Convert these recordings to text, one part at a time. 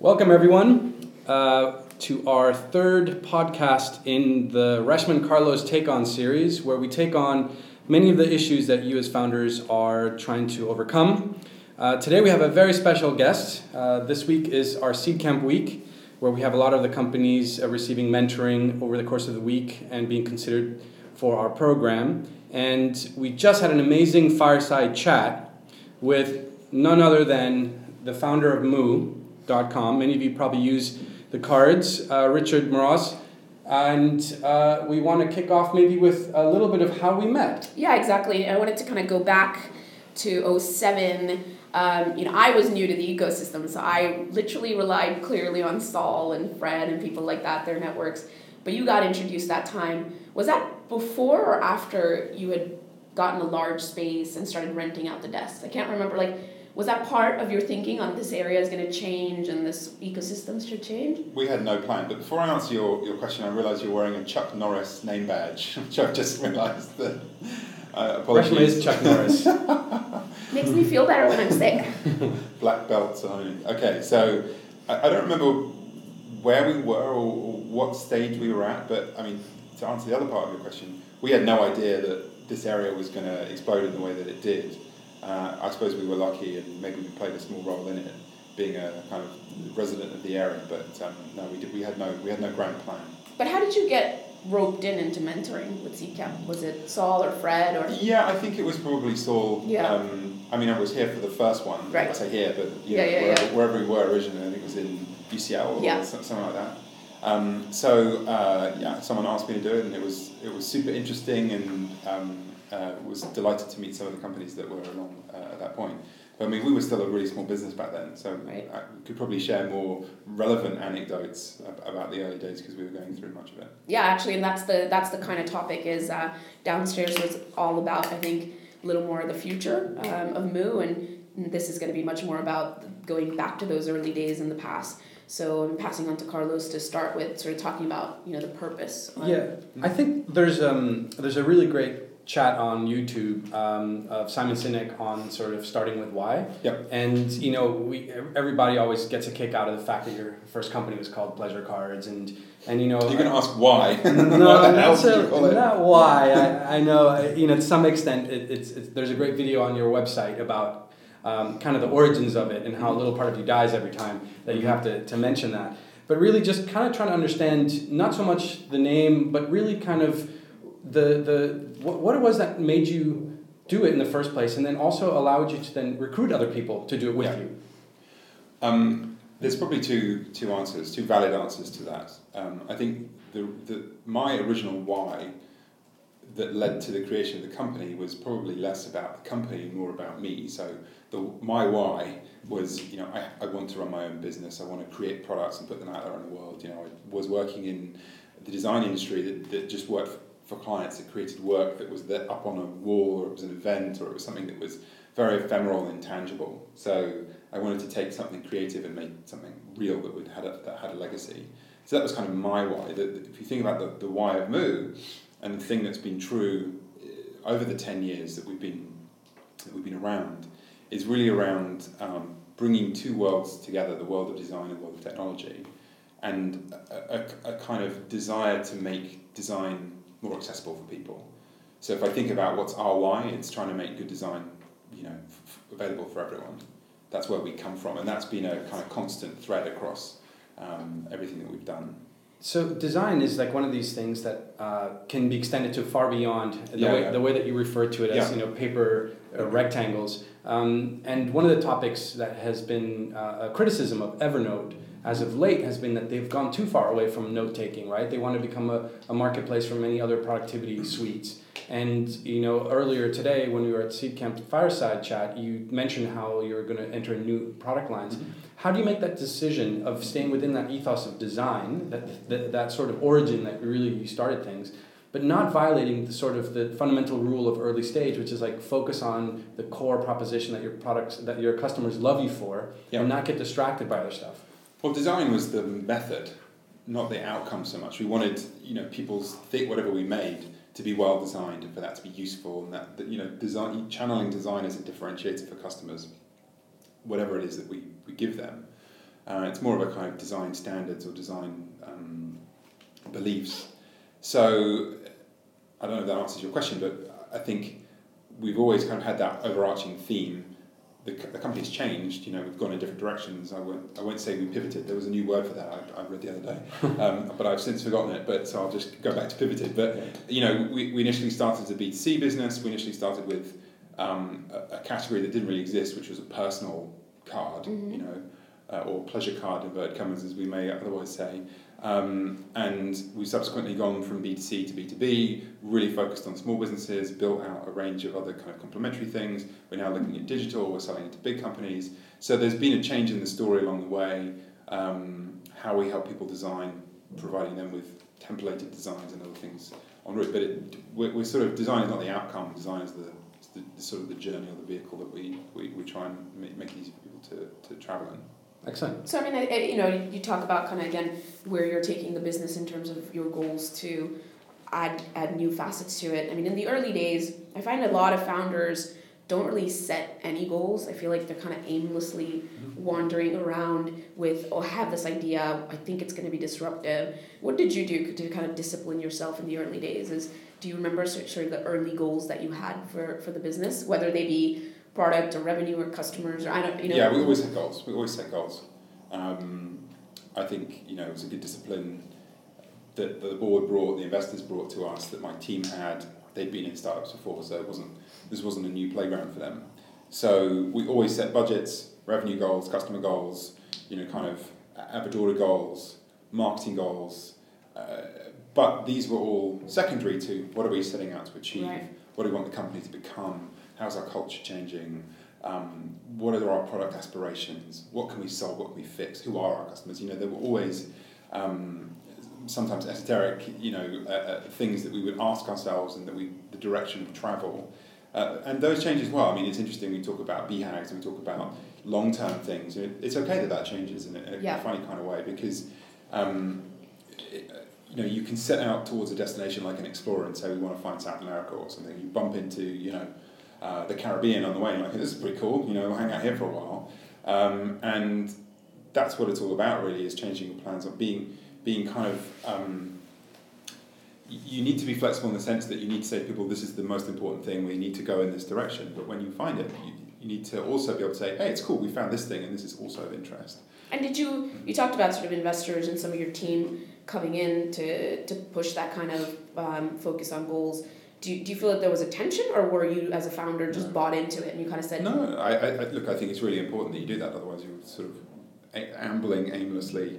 Welcome, everyone, uh, to our third podcast in the Reshman Carlos Take On series, where we take on many of the issues that you as founders are trying to overcome. Uh, today, we have a very special guest. Uh, this week is our Seedcamp week, where we have a lot of the companies uh, receiving mentoring over the course of the week and being considered for our program. And we just had an amazing fireside chat with none other than the founder of Moo.com. Many of you probably use the cards, uh, Richard Moross. And uh, we want to kick off maybe with a little bit of how we met. Yeah, exactly. I wanted to kind of go back to 07. Um, you know, I was new to the ecosystem, so I literally relied clearly on Saul and Fred and people like that, their networks. But you got introduced that time. Was that before or after you had gotten a large space and started renting out the desks? I can't remember. Like, was that part of your thinking on this area is going to change and this ecosystem should change? We had no plan, but before I answer your, your question, I realise you're wearing a Chuck Norris name badge, which I've just realised that. Uh, apologies. is Chuck Norris. Makes me feel better when I'm sick. Black belts only. Okay, so I, I don't remember where we were or, or what stage we were at, but I mean, to answer the other part of your question, we had no idea that this area was going to explode in the way that it did. Uh, I suppose we were lucky and maybe we played a small role in it, being a kind of resident of the area. But um, no, we did. We had no. We had no grand plan. But how did you get roped in into mentoring with Seedcamp? Was it Saul or Fred or? Yeah, I think it was probably Saul. Yeah. Um, I mean, I was here for the first one. Right. I say here, but Yeah, know, yeah, wherever, yeah. wherever we were originally, I think it was in UCL or Yeah. something like that. Um, so uh, yeah, someone asked me to do it, and it was it was super interesting, and um, uh, was delighted to meet some of the companies that were along uh, at that point. But I mean, we were still a really small business back then, so Right. I could probably share more relevant anecdotes ab- about the early days because we were going through much of it. Yeah, actually, and that's the that's the kind of topic is uh, downstairs was all about. I think a little more of the future um, of Moo, and this is going to be much more about going back to those early days in the past. So I'm passing on to Carlos to start with, sort of talking about you know the purpose. Yeah, I think there's um there's a really great chat on YouTube um, of Simon Sinek on sort of starting with why. Yep. And you know, we everybody always gets a kick out of the fact that your first company was called Pleasure Cards, and and you know. You're to ask why? no, not, so, not why. I, I know, you know, to some extent, it, it's, it's there's a great video on your website about um, kind of the origins of it and how a little part of you dies every time that you have to, to mention that. But really, just kind of trying to understand not so much the name, but really kind of the the what, what it was that made you do it in the first place, and then also allowed you to then recruit other people to do it with Yeah. you. Um, there's probably two two answers, two valid answers to that. Um, I think the, the my original why that led to the creation of the company was probably less about the company and more about me. So the my why was you know I, I want to run my own business. I want to create products and put them out there in the world. You know I was working in the design industry that, that just worked for clients that created work that was up on a wall or it was an event or it was something that was very ephemeral and intangible. So I wanted to take something creative and make something real that would had a, that had a legacy. So that was kind of my why. That if you think about the, the why of Moo, and the thing that's been true uh, over the ten years that we've been that we've been around, is really around um, bringing two worlds together: the world of design and the world of technology, and a, a, a kind of desire to make design more accessible for people. So if I think about what's our why, it's trying to make good design, you know, f- available for everyone. That's where we come from, and that's been a kind of constant thread across um, everything that we've done. So design is like one of these things that uh, can be extended to far beyond the, Yeah, way, yeah. the way that you refer to it as Yeah. you know paper uh, rectangles. Um, and one of the topics that has been uh, a criticism of Evernote as of late has been that they've gone too far away from note taking. Right? They want to become a, a marketplace for many other productivity suites. And you know earlier today when we were at Seedcamp Fireside Chat, you mentioned how you're going to enter new product lines. How do you make that decision of staying within that ethos of design, that, that, that sort of origin that really you started things, but not violating the sort of the fundamental rule of early stage, which is like focus on the core proposition that your products, that your customers love you for, Yeah. and not get distracted by other stuff. Well, design was the method, not the outcome so much. We wanted, you know, people's think whatever we made to be well designed and for that to be useful and that, that you know, design channeling design as a differentiator for customers, whatever it is that we, we give them. Uh, it's more of a kind of design standards or design um, beliefs. So I don't know if that answers your question, but I think we've always kind of had that overarching theme. The, the company's changed, you know, we've gone in different directions. I won't, I won't say we pivoted. There was a new word for that I, I read the other day, um, but I've since forgotten it. But so I'll just go back to pivoted. But you know, we, we initially started as a B2C business. We initially started with um, a, a, category that didn't really exist, which was a personal card, mm-hmm. you know, uh, or pleasure card, inverted commas, as we may otherwise say. Um, and we've subsequently gone from B2C to B2B, really focused on small businesses, built out a range of other kind of complementary things. We're now looking at digital, we're selling it to big companies. So there's been a change in the story along the way, um, how we help people design, providing them with templated designs and other things on route. But it, we're, we're, sort of, design is not the outcome, design is the, the, sort of the journey or the vehicle that we, we, we try and make, make it easy for people to, to travel in. Excellent. So I mean, I, I, you know, you talk about kind of again where you're taking the business in terms of your goals to add add new facets to it. I mean, in the early days, I find a lot of founders don't really set any goals. I feel like they're kind of aimlessly mm-hmm. wandering around with, oh, I have this idea. I think it's going to be disruptive. What did you do to kind of discipline yourself in the early days? Is do you remember sort of the early goals that you had for for the business, whether they be product or revenue or customers or I don't you know. Yeah, we always set goals. We always set goals. Um, I think you know it was a good discipline that the board brought, the investors brought to us that my team had. They'd been in startups before, so it wasn't this wasn't a new playground for them. So we always set budgets, revenue goals, customer goals, you know, kind of average order goals, marketing goals. Uh, but these were all secondary to what are we setting out to achieve? Right. What do we want the company to become? How's our culture changing? Um, what are our product aspirations? What can we solve? What can we fix? Who are our customers? You know, there were always um, sometimes esoteric, you know, uh, uh, things that we would ask ourselves and that we, the direction of travel. Uh, and those change as well. I mean, it's interesting. We talk about BHAGs and we talk about long-term things. It's okay that that changes in a, in a yeah. funny kind of way because um, it, you know you can set out towards a destination like an explorer and say we want to find South America or something. You bump into you know uh, the Caribbean on the way, and like, this is pretty cool, you know, we'll hang out here for a while. Um, and that's what it's all about, really, is changing your plans, of being, being kind of. Um, you need to be flexible in the sense that you need to say to people, this is the most important thing, we need to go in this direction. But when you find it, you, you need to also be able to say, hey, it's cool, we found this thing, and this is also of interest. And did you, you talked about sort of investors and some of your team coming in to, to push that kind of um, focus on goals do you, do you feel that there was a tension or were you as a founder just no. bought into it and you kind of said no I, I, look i think it's really important that you do that otherwise you're sort of ambling aimlessly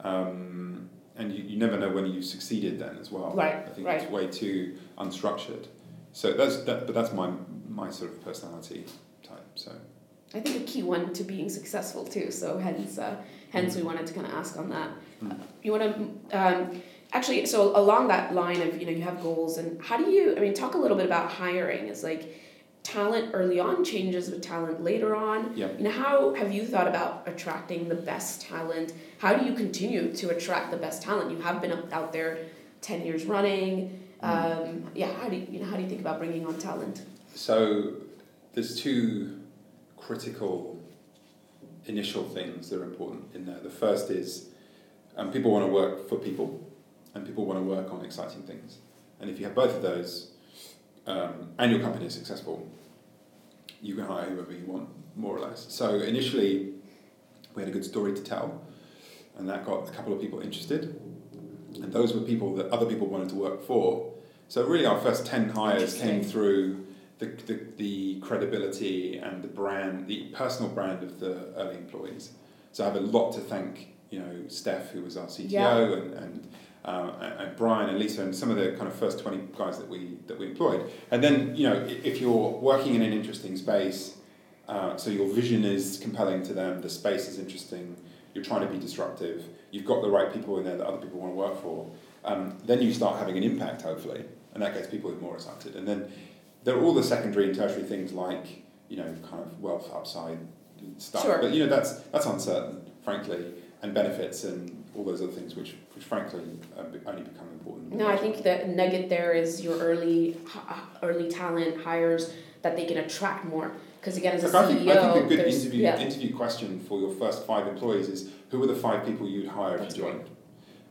um, and you, you never know when you've succeeded then as well right i think right. it's way too unstructured so that's that but that's my my sort of personality type so I think a key one to being successful too. So hence, uh, hence mm. we wanted to kind of ask on that. Mm. You want to um, actually so along that line of you know you have goals and how do you i mean talk a little bit about hiring. Is like talent early on changes with talent later on. Yeah. you know how have you thought about attracting the best talent? How do you continue to attract the best talent? You have been out there 10 years running. Mm. um, yeah how do you, you know how do you think about bringing on talent? So there's two critical initial things that are important in there. The first is um, people want to work for people and people want to work on exciting things. And if you have both of those, um, and your company is successful, you can hire whoever you want, more or less. So initially, we had a good story to tell, and that got a couple of people interested. And those were people that other people wanted to work for. So really, our first ten hires came through the, the, the credibility and the brand, the personal brand of the early employees. So I have a lot to thank, you know, Steph, who was our CTO, yeah. and, and um, and Brian and Lisa and some of the kind of first 20 guys that we that we employed. And then, you know, if you're working in an interesting space, uh, so your vision is compelling to them, the space is interesting, you're trying to be disruptive, you've got the right people in there that other people want to work for, um, then you start having an impact, hopefully, and that gets people more excited. And then there are all the secondary and tertiary things like, you know, kind of wealth upside stuff. Sure. But, you know, that's, that's uncertain, frankly, and benefits and all those other things, which, which frankly uh, only become important. No, I think the nugget there is your early, early talent hires that they can attract more. Because again, as a Look, I CEO, think, I think a good interview, yeah. interview question for your first five employees is who are the five people you'd hire That's if you joined?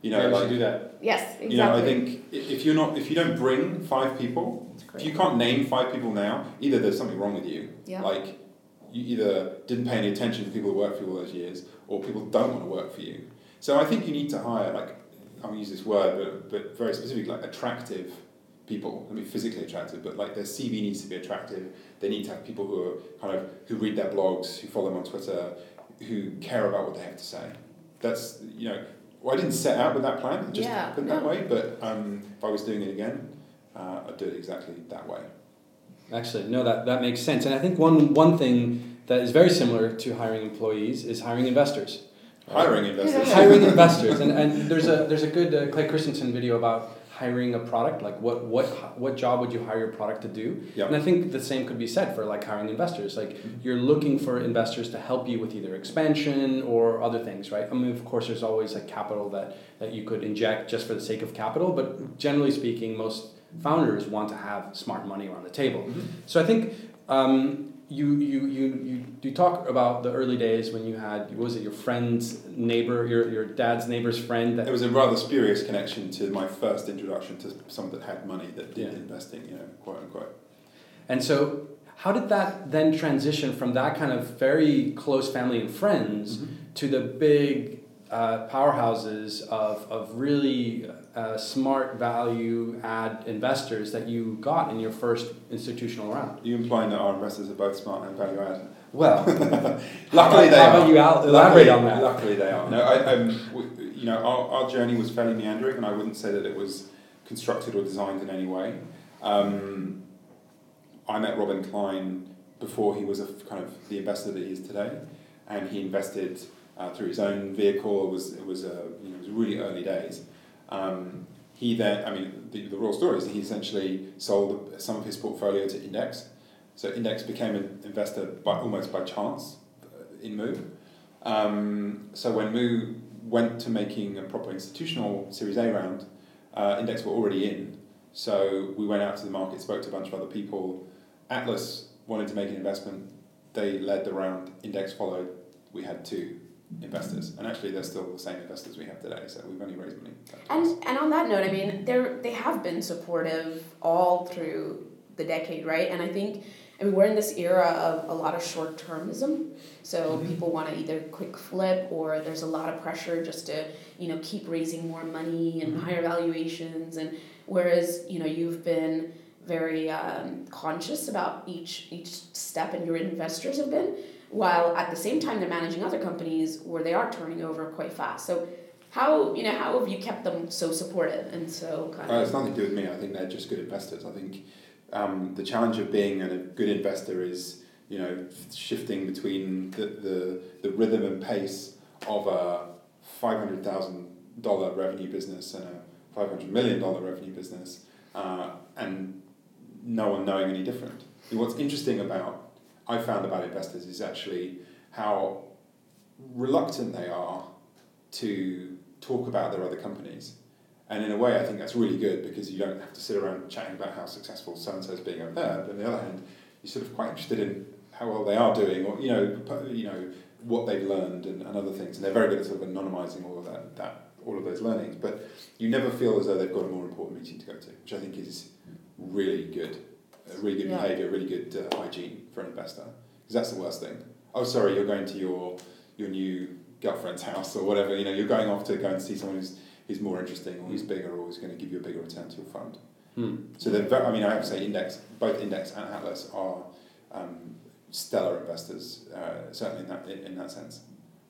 You know, Maybe like should do that. yes, exactly. you know, I think if you're not if you don't bring five people, if you can't name five people now, either there's something wrong with you, yeah. like you either didn't pay any attention to people who worked for you all those years, or people don't want to work for you. So I think you need to hire like I'll use this word, but but very specific, like attractive people. I mean physically attractive, but like their CV needs to be attractive. They need to have people who are kind of who read their blogs, who follow them on Twitter, who care about what they have to say. That's you know. Well, I didn't set out with that plan. It just Yeah, happened no. that way. But um, if I was doing it again, uh, I'd do it exactly that way. Actually, no, that, that makes sense. And I think one, one thing that is very similar to hiring employees is hiring investors. Hiring investors. hiring investors. And, and there's, a, there's a good uh, Clay Christensen video about hiring a product. Like, what, what, what job would you hire your product to do? Yeah. And I think the same could be said for like hiring investors. Like, you're looking for investors to help you with either expansion or other things, right? I mean, of course, there's always like capital that, that you could inject just for the sake of capital, but generally speaking, most founders want to have smart money around the table. Mhm. So I think um, you, you, you, you, you talk about the early days when you had, what was it, your friend's neighbor, your, your dad's neighbor's friend that There was a rather spurious connection to my first introduction to someone that had money that did Yeah. investing, you know, quote unquote. And so, how did that then transition from that kind of very close family and friends mm-hmm. to the big uh, powerhouses of, of really uh, smart value add investors that you got in your first institutional round? You implying that our investors are both smart and value add? Well, Luckily, they are. you elaborate luckily, on that? Luckily, they are. No, I, um, we, you know, our, our journey was fairly meandering, and I wouldn't say that it was constructed or designed in any way. Um, I met Robin Klein before he was a f- kind of the investor that he is today, and he invested uh, through his own vehicle. It was it was a you know it was really early days. Um, he then, I mean, the, the raw story is he essentially sold some of his portfolio to Index. So Index became an investor by almost by chance uh, in Moo. Um, so when Moo went to making a proper institutional Series A round, uh, Index were already in. So we went out to the market, spoke to a bunch of other people. Atlas wanted to make an investment. They led the round. Index followed. We had two investors, and actually they're still the same investors we have today. So we've only raised money. twice. And and on that note, I mean, they're they have been supportive all through the decade, right? And I think I mean we're in this era of a lot of short termism. So Mhm. people want to either quick flip or there's a lot of pressure just to, you know, keep raising more money and Mhm. higher valuations and whereas, you know, you've been very um, conscious about each each step and your investors have been while at the same time they're managing other companies where they are turning over quite fast. So how you know how have you kept them so supportive and so kind Uh, of it's nothing to do with me. I think they're just good investors. I think um, the challenge of being a good investor is you know shifting between the, the, the rhythm and pace of a five hundred thousand dollar revenue business and a five hundred million dollar revenue business, uh, and no one knowing any different. And what's interesting about I found about investors is actually how reluctant they are to talk about their other companies. And in a way, I think that's really good because you don't have to sit around chatting about how successful so and so is being over there. But on the other hand, you're sort of quite interested in how well they are doing, or you know, you know what they've learned and, and other things. And they're very good at sort of anonymizing all of that, that all of those learnings. But you never feel as though they've got a more important meeting to go to, which I think is really good, really good Yeah. behaviour, really good uh, hygiene for an investor. Because that's the worst thing. Oh, sorry, you're going to your your new girlfriend's house or whatever. You know, you're going off to go and see someone who's who's more interesting or who's bigger or who's going to give you a bigger return to your fund. Hmm. So they're very, I mean, I have to say, Index, both Index and Atlas are um, stellar investors, uh, certainly in that in, in that sense.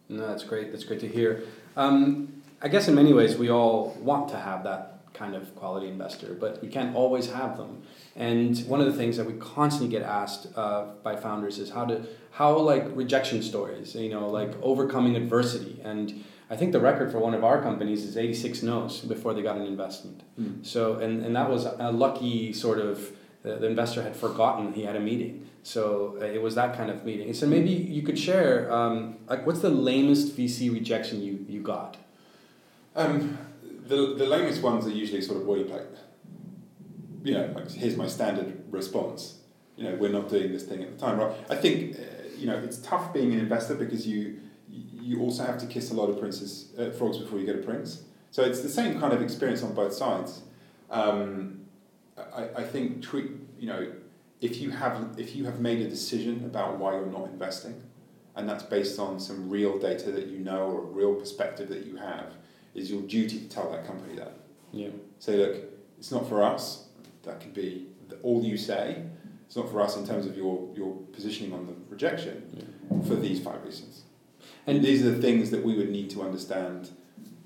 No, that's great. That's great to hear. Um, I guess in many ways we all want to have that kind of quality investor, but we can't always have them. And one of the things that we constantly get asked uh, by founders is how to how like rejection stories, you know, like overcoming adversity. And I think the record for one of our companies is eighty six no's before they got an investment. So and, and that was a lucky sort of the, the investor had forgotten he had a meeting. So uh, it was that kind of meeting. So maybe you could share um, like what's the lamest VC rejection you, you got? Um, the the lamest ones are usually sort of boilerplate. You know, like here's my standard response. you know, we're not doing this thing at the time. Right? I think, uh, you know, it's tough being an investor because you you also have to kiss a lot of princes, uh, frogs before you get a prince. So it's the same kind of experience on both sides. Um, I, I think tweet, you know, if you have if you have made a decision about why you're not investing, and that's based on some real data that you know or a real perspective that you have, is your duty to tell that company that. Yeah. Say, look, it's not for us. That could be all you say. It's not for us in terms of your, your positioning on the rejection yeah. for these five reasons. And these are the things that we would need to understand,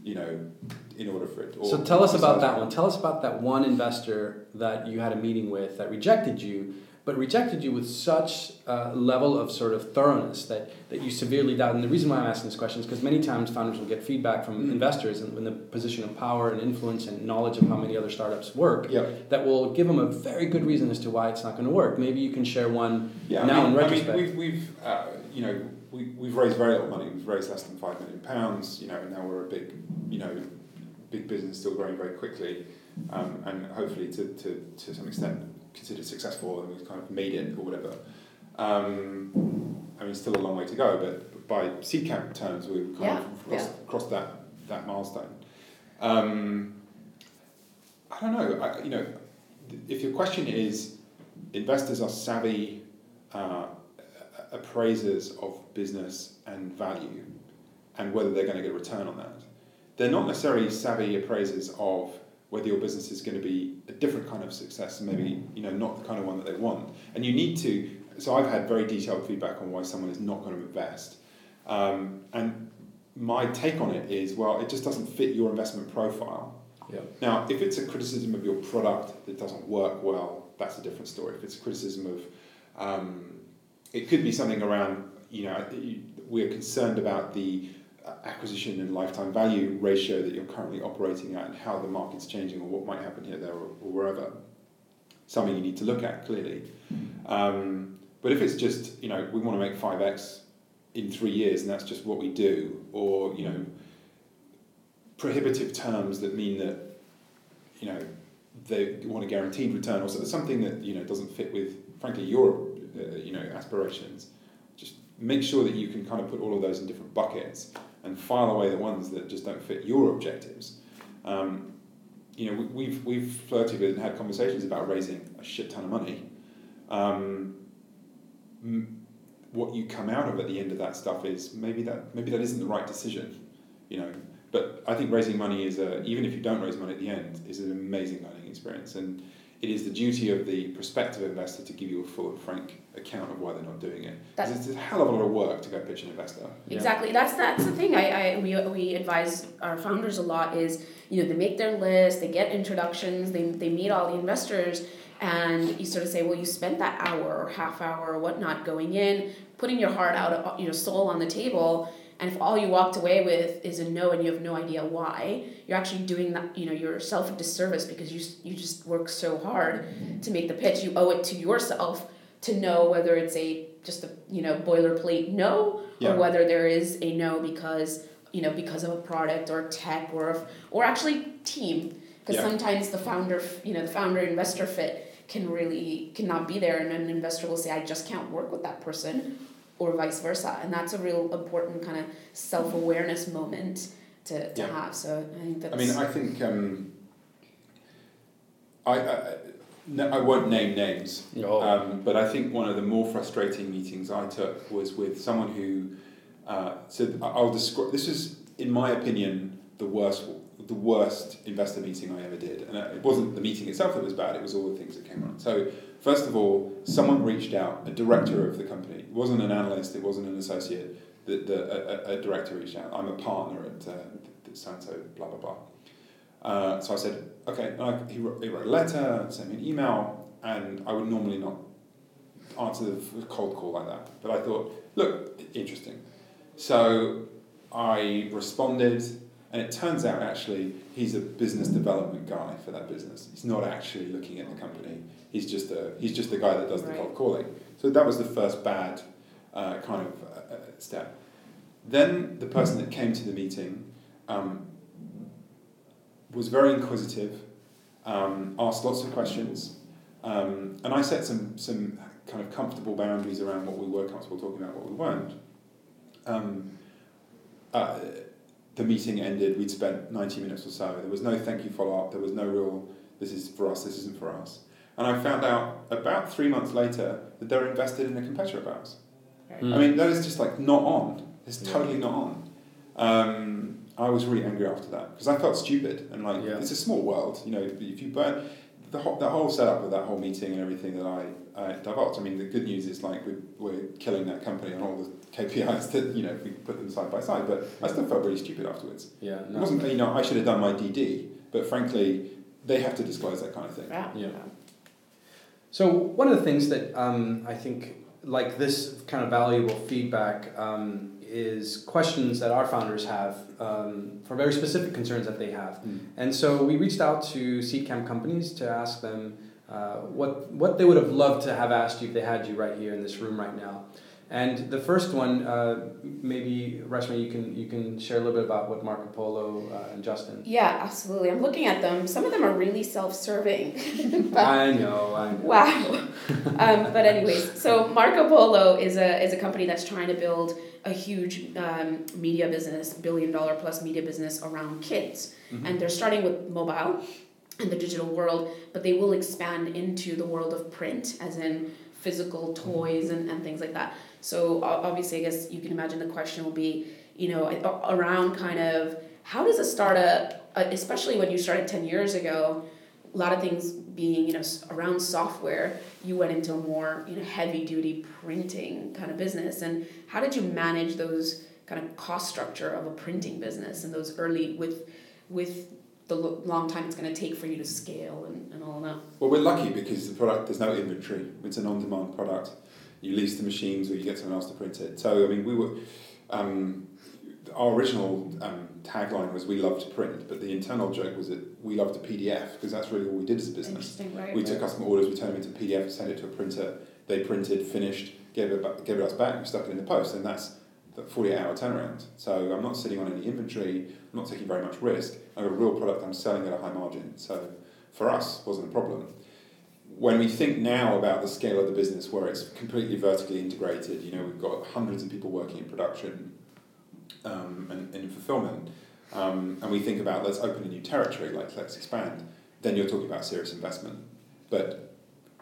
you know, in order for it. so tell us about that one. Tell us about that one investor that you had a meeting with that rejected you but rejected you with such a level of sort of thoroughness that, that you severely doubt. And the reason why I'm asking this question is because many times founders will get feedback from mm. investors in, in, the position of power and influence and knowledge of how many other startups work yep. that will give them a very good reason as to why it's not going to work. Maybe you can share one yeah, now I mean, in retrospect. I mean, we've, we've uh, you know, we, we've raised very little money. We've raised less than five million pounds. You know, and now we're a big, you know, big business still growing very quickly, um, and hopefully to, to, to some extent considered successful and we've kind of made it or whatever. Um, I mean, still a long way to go, but by Seedcamp terms, we've kind yeah, of crossed, yeah. crossed that, that milestone. Um, I don't know. I, you know, if your question is, investors are savvy uh, appraisers of business and value, and whether they're going to get a return on that, they're not necessarily savvy appraisers of whether your business is going to be a different kind of success and maybe you know not the kind of one that they want. And you need to so i've had very detailed feedback on why someone is not going to invest. Um, and my take on it is well it just doesn't fit your investment profile. Yeah. now if it's a criticism of your product that doesn't work well that's a different story. If it's a criticism of um, it could be something around you know we're concerned about the acquisition and lifetime value ratio that you're currently operating at and how the market's changing or what might happen here, there, or, or wherever. Something you need to look at clearly. Um, but if it's just, you know, we want to make 5x in three years and that's just what we do, or, you know, prohibitive terms that mean that, you know, they want a guaranteed return or something that, you know, doesn't fit with, frankly, your, uh, you know, aspirations, just make sure that you can kind of put all of those in different buckets and file away the ones that just don't fit your objectives. Um, you know, we, have we've flirted with and had conversations about raising a shit ton of money. Um, m- what you come out of at the end of that stuff is maybe that maybe that isn't the right decision, you know. But I think raising money is a even if you don't raise money at the end is an amazing learning experience and it is the duty of the prospective investor to give you a full and frank account of why they're not doing it. Because it's a hell of a lot of work to go pitch an investor. Exactly. That's that's the thing. I, I we, we advise our founders a lot is you know they make their list, they get introductions, they they meet all the investors, and you sort of say, well, you spent that hour or half hour or whatnot going in, putting your heart out, you know, soul on the table and if all you walked away with is a no and you have no idea why, you're actually doing that, you know, yourself a disservice because you, you just work so hard mm-hmm. to make the pitch. You owe it to yourself to know whether it's a just a, you know, boilerplate no yeah. or whether there is a no because, you know, because of a product or tech or or actually team. Because yeah. sometimes the founder, you know, the founder investor fit can really cannot be there and an investor will say I just can't work with that person or vice versa. And that's a real important kind of self awareness moment to, to yeah. have. So I think that's. I mean, I think um, I, I, no, I won't name names, no. um, but I think one of the more frustrating meetings I took was with someone who uh, said, I'll describe, this is, in my opinion, the worst the worst investor meeting I ever did. And it wasn't the meeting itself that was bad, it was all the things that came on. So First of all, someone reached out, a director of the company. It wasn't an analyst, it wasn't an associate. The, the, a, a director reached out. I'm a partner at uh, and blah, blah, blah. Uh, so I said, okay. I, he, wrote, he wrote a letter, sent me an email, and I would normally not answer the cold call like that. But I thought, look, interesting. So I responded, and it turns out actually he's a business development guy for that business. He's not actually looking at the company. He's just a he's just the guy that does the cold calling. So that was the first bad uh, kind of uh, uh, step. Then the person that came to the meeting um, was very inquisitive, um, asked lots of questions, um, and I set some some kind of comfortable boundaries around what we were comfortable talking about, what we weren't. Um, uh, the meeting ended, we'd spent 90 minutes or so. There was no thank you follow up, there was no real, this is for us, this isn't for us. And I found out about three months later that they're invested in a competitor of ours. Mm. I mean, that is just like not on. It's Yeah. totally not on. Um, I was really angry after that because I felt stupid and like Yeah. it's a small world. You know, if you burn the whole, the whole setup of that whole meeting and everything that I, I divulged. I mean, the good news is like we're, we're killing that company on all the KPIs that you know if we put them side by side. But I still felt really stupid afterwards. Yeah. It wasn't you know I should have done my DD, but frankly they have to disclose that kind of thing. Yeah. Yeah. So one of the things that um, I think, like this kind of valuable feedback, um, is questions that our founders have um, for very specific concerns that they have. And so we reached out to Seedcamp companies to ask them uh, what what they would have loved to have asked you if they had you right here in this room right now. And the first one, uh, maybe Reshma, you can you can share a little bit about what Marco Polo uh, and Justin. Yeah, absolutely. I'm looking at them. Some of them are really self-serving. But- I know, I know. Wow. um, but anyways, so Marco Polo is a is a company that's trying to build a huge um, media business, billion dollar plus media business around kids, Mhm. and they're starting with mobile and the digital world, but they will expand into the world of print, as in physical toys and, and things like that. So obviously, I guess you can imagine the question will be, you know, around kind of how does a startup, uh, especially when you started ten years ago, a lot of things being you know around software you went into a more you know heavy duty printing kind of business and how did you manage those kind of cost structure of a printing business and those early with with the lo- long time it's going to take for you to scale and, and all of that Well, we're lucky because the product there's no inventory. It's an on-demand product. You lease the machines or you get someone else to print it. So I mean, we were um, our original um, tagline was "We love to print," but the internal joke was that we love to PDF because that's really all we did as a business. interesting right We took customer orders, we turned them into PDF, sent it to a printer. They printed, finished, gave it back, gave it us back, we stuck it in the post, and that's the 48 hour turnaround. So I'm not sitting on any inventory, I'm not taking very much risk. I have got a real product I'm selling at a high margin. So for us, wasn't a problem. When we think now about the scale of the business where it's completely vertically integrated, you know, we've got hundreds of people working in production um, and, and in fulfillment, um, and we think about let's open a new territory, like let's expand, then you're talking about serious investment. But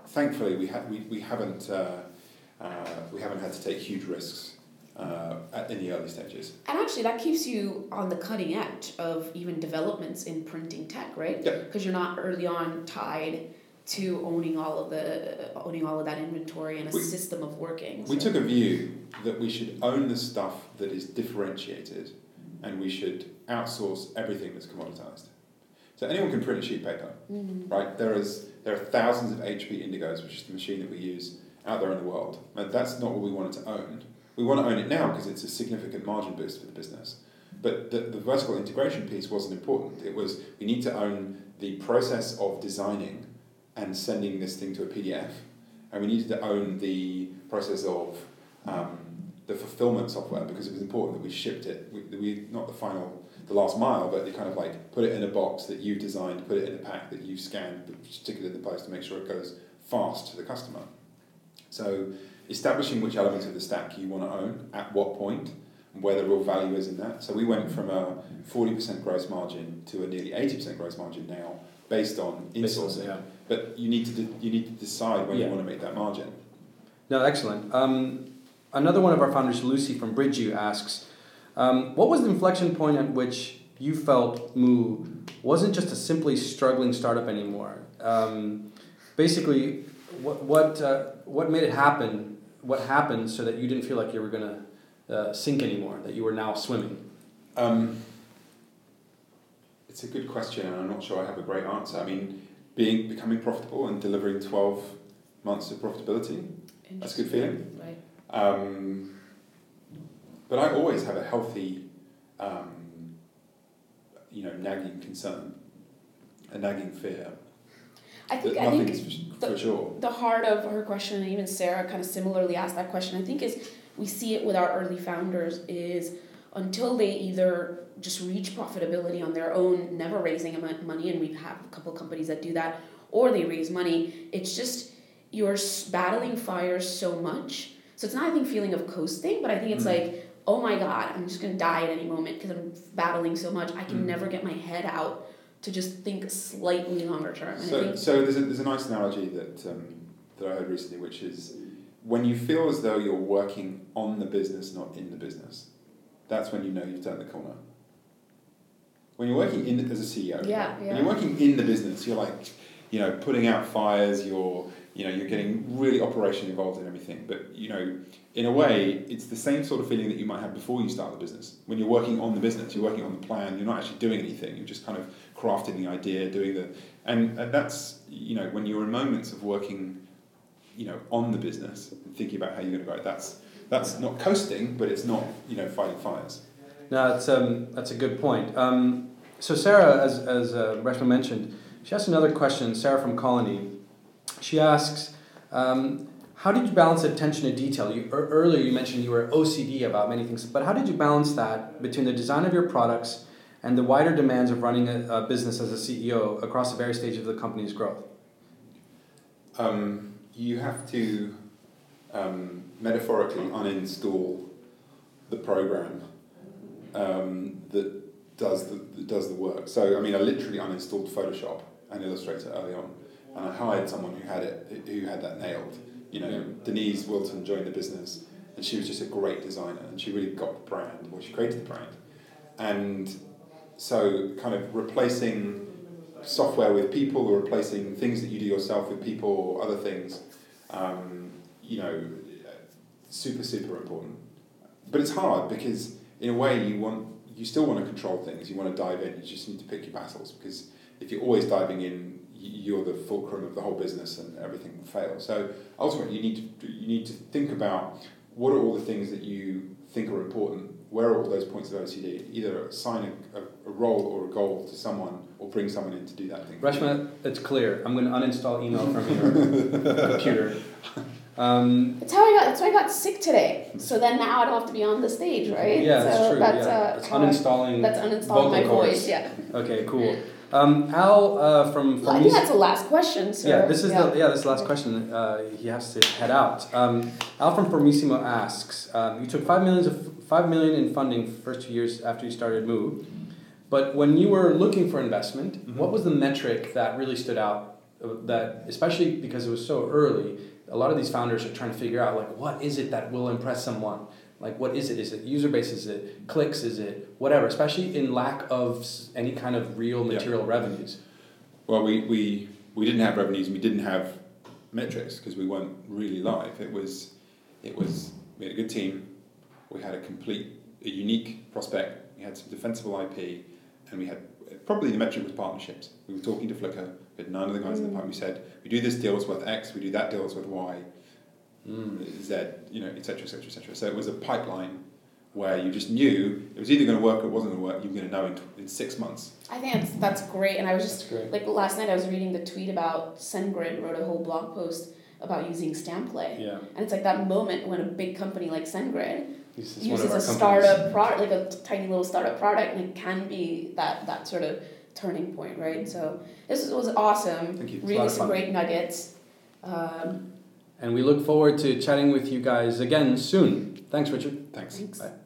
thankfully, we, ha- we, we, haven't, uh, uh, we haven't had to take huge risks uh, at, in the early stages. and actually that keeps you on the cutting edge of even developments in printing tech right Yeah. because you're not early on tied to owning all of the owning all of that inventory and a We- system of working We so- took a view that we should own the stuff that is differentiated and we should outsource everything that's commoditized. So anyone can print a sheet paper, Mhm. right? There is there are thousands of HP Indigos, which is the machine that we use out there in the world. But that's not what we wanted to own. We want to own it now because it's a significant margin boost for the business. But the, the vertical integration piece wasn't important. It was we need to own the process of designing and sending this thing to a PDF, and we needed to own the process of um, the fulfillment software because it was important that we shipped it. We, we not the final, the last mile, but they kind of like put it in a box that you designed, put it in a pack that you scanned, stick it in the post to make sure it goes fast to the customer. So establishing which elements of the stack you want to own at what point and where the real value is in that. So we went from a 40% gross margin to a nearly 80% gross margin now based on insourcing. yeah. But you need to de- you need to decide when Yeah. you want to make that margin. No, excellent. Um, another one of our founders, Lucy from BridgeU, asks, um, what was the inflection point at which you felt Moo wasn't just a simply struggling startup anymore? Um, basically, what what uh, what made it happen? What happened so that you didn't feel like you were gonna uh, sink anymore? That you were now swimming? Um, it's a good question, and I'm not sure I have a great answer. I mean, being becoming profitable and delivering 12 months of profitability, that's a good feeling. right Um, but I always have a healthy, um, you know, nagging concern, a nagging fear I think I think is for, sure. the heart of her question, and even Sarah kind of similarly asked that question, I think is we see it with our early founders is until they either just reach profitability on their own, never raising money, and we have a couple companies that do that, or they raise money, it's just you're battling fire so much. So it's not I think feeling of coasting, but I think it's Mm. like, oh my god, I'm just gonna die at any moment because I'm battling so much. I can Mm. never get my head out to just think slightly longer term. And So, so there's a, there's a nice analogy that um, that I heard recently, which is when you feel as though you're working on the business, not in the business, that's when you know you've turned the corner. When you're working in as a CEO, yeah, yeah. when you're working in the business, you're like, you know, putting out fires. You're, you know, you're getting really operationally involved in everything. But you know, in a way, it's the same sort of feeling that you might have before you start the business. When you're working on the business, you're working on the plan. You're not actually doing anything. You're just kind of crafting the idea, doing the, and, and that's you know, when you're in moments of working, you know, on the business and thinking about how you're going to it. That's that's not coasting, but it's not you know fighting fires. No, that's um, that's a good point. Um, so Sarah, as as uh, Reshma mentioned, she asked another question. Sarah from Colony, she asks, um, how did you balance attention to detail? You er, earlier you mentioned you were OCD about many things, but how did you balance that between the design of your products and the wider demands of running a, a business as a CEO across the various stages of the company's growth? Um, you have to um, metaphorically uninstall the program um, that does the that does the work. So I mean, I literally uninstalled Photoshop and Illustrator early on, and I hired someone who had it who had that nailed. You know, Denise Wilton joined the business, and she was just a great designer, and she really got the brand. Well, she created the brand, and so kind of replacing software with people or replacing things that you do yourself with people or other things, um, you know, super super important. But it's hard because in a way you want you still want to control things. You want to dive in. You just need to pick your battles because if you're always diving in, you're the fulcrum of the whole business and everything will fail. So ultimately, you need to you need to think about what are all the things that you think are important. Where are all those points of OCD? Either assign a, a, a role or a goal to someone, or bring someone in to do that thing. Reshma, it's clear. I'm going to uninstall email from your computer. Um, That's how I got. That's why I got sick today. So then now I don't have to be on the stage, right? yeah, so that's true. That's, yeah. uh, it's uninstalling. that's uninstalling my cords. voice. Yeah. Okay, cool. Um, Al uh, from Well, I from think that's the last question. So yeah, this is yeah. the yeah this is the last question. Uh, he has to head out. Um, Al from Formisimo asks: um, You took five millions of five million in funding first two years after you started Move, but when you were looking for investment, Mhm. what was the metric that really stood out? uh, That especially because it was so early, a lot of these founders are trying to figure out like what is it that will impress someone. Like what is it? Is it user base? Is it clicks? Is it whatever? Especially in lack of any kind of real Yeah. material revenues. Well, we, we, we didn't have revenues and we didn't have metrics because we weren't really live. It was, it was, we had a good team, we had a complete, a unique prospect, we had some defensible IP, and we had, probably the metric was partnerships. We were talking to Flickr, we had nine of the guys in the Mm. pipe, we said, we do this deal, it's worth X, we do that deal, it's worth Y, Mm. Z, you know, et cetera, et cetera, et cetera. So it was a pipeline where you just knew it was either going to work or it wasn't going to work, you were going to know in, in six months. I think that's that's great. And I was just like last night I was reading the tweet about SendGrid wrote a whole blog post about using Stamplay. Yeah. And it's like that moment when a big company like SendGrid This is one uses a companies. startup product, like a tiny little startup product, and it can be that that sort of turning point, right? So this was awesome. Thank you. It's Really some fun. great nuggets. Um, And we look forward to chatting with you guys again soon. Thanks, Richard. Thanks. thanks. Bye.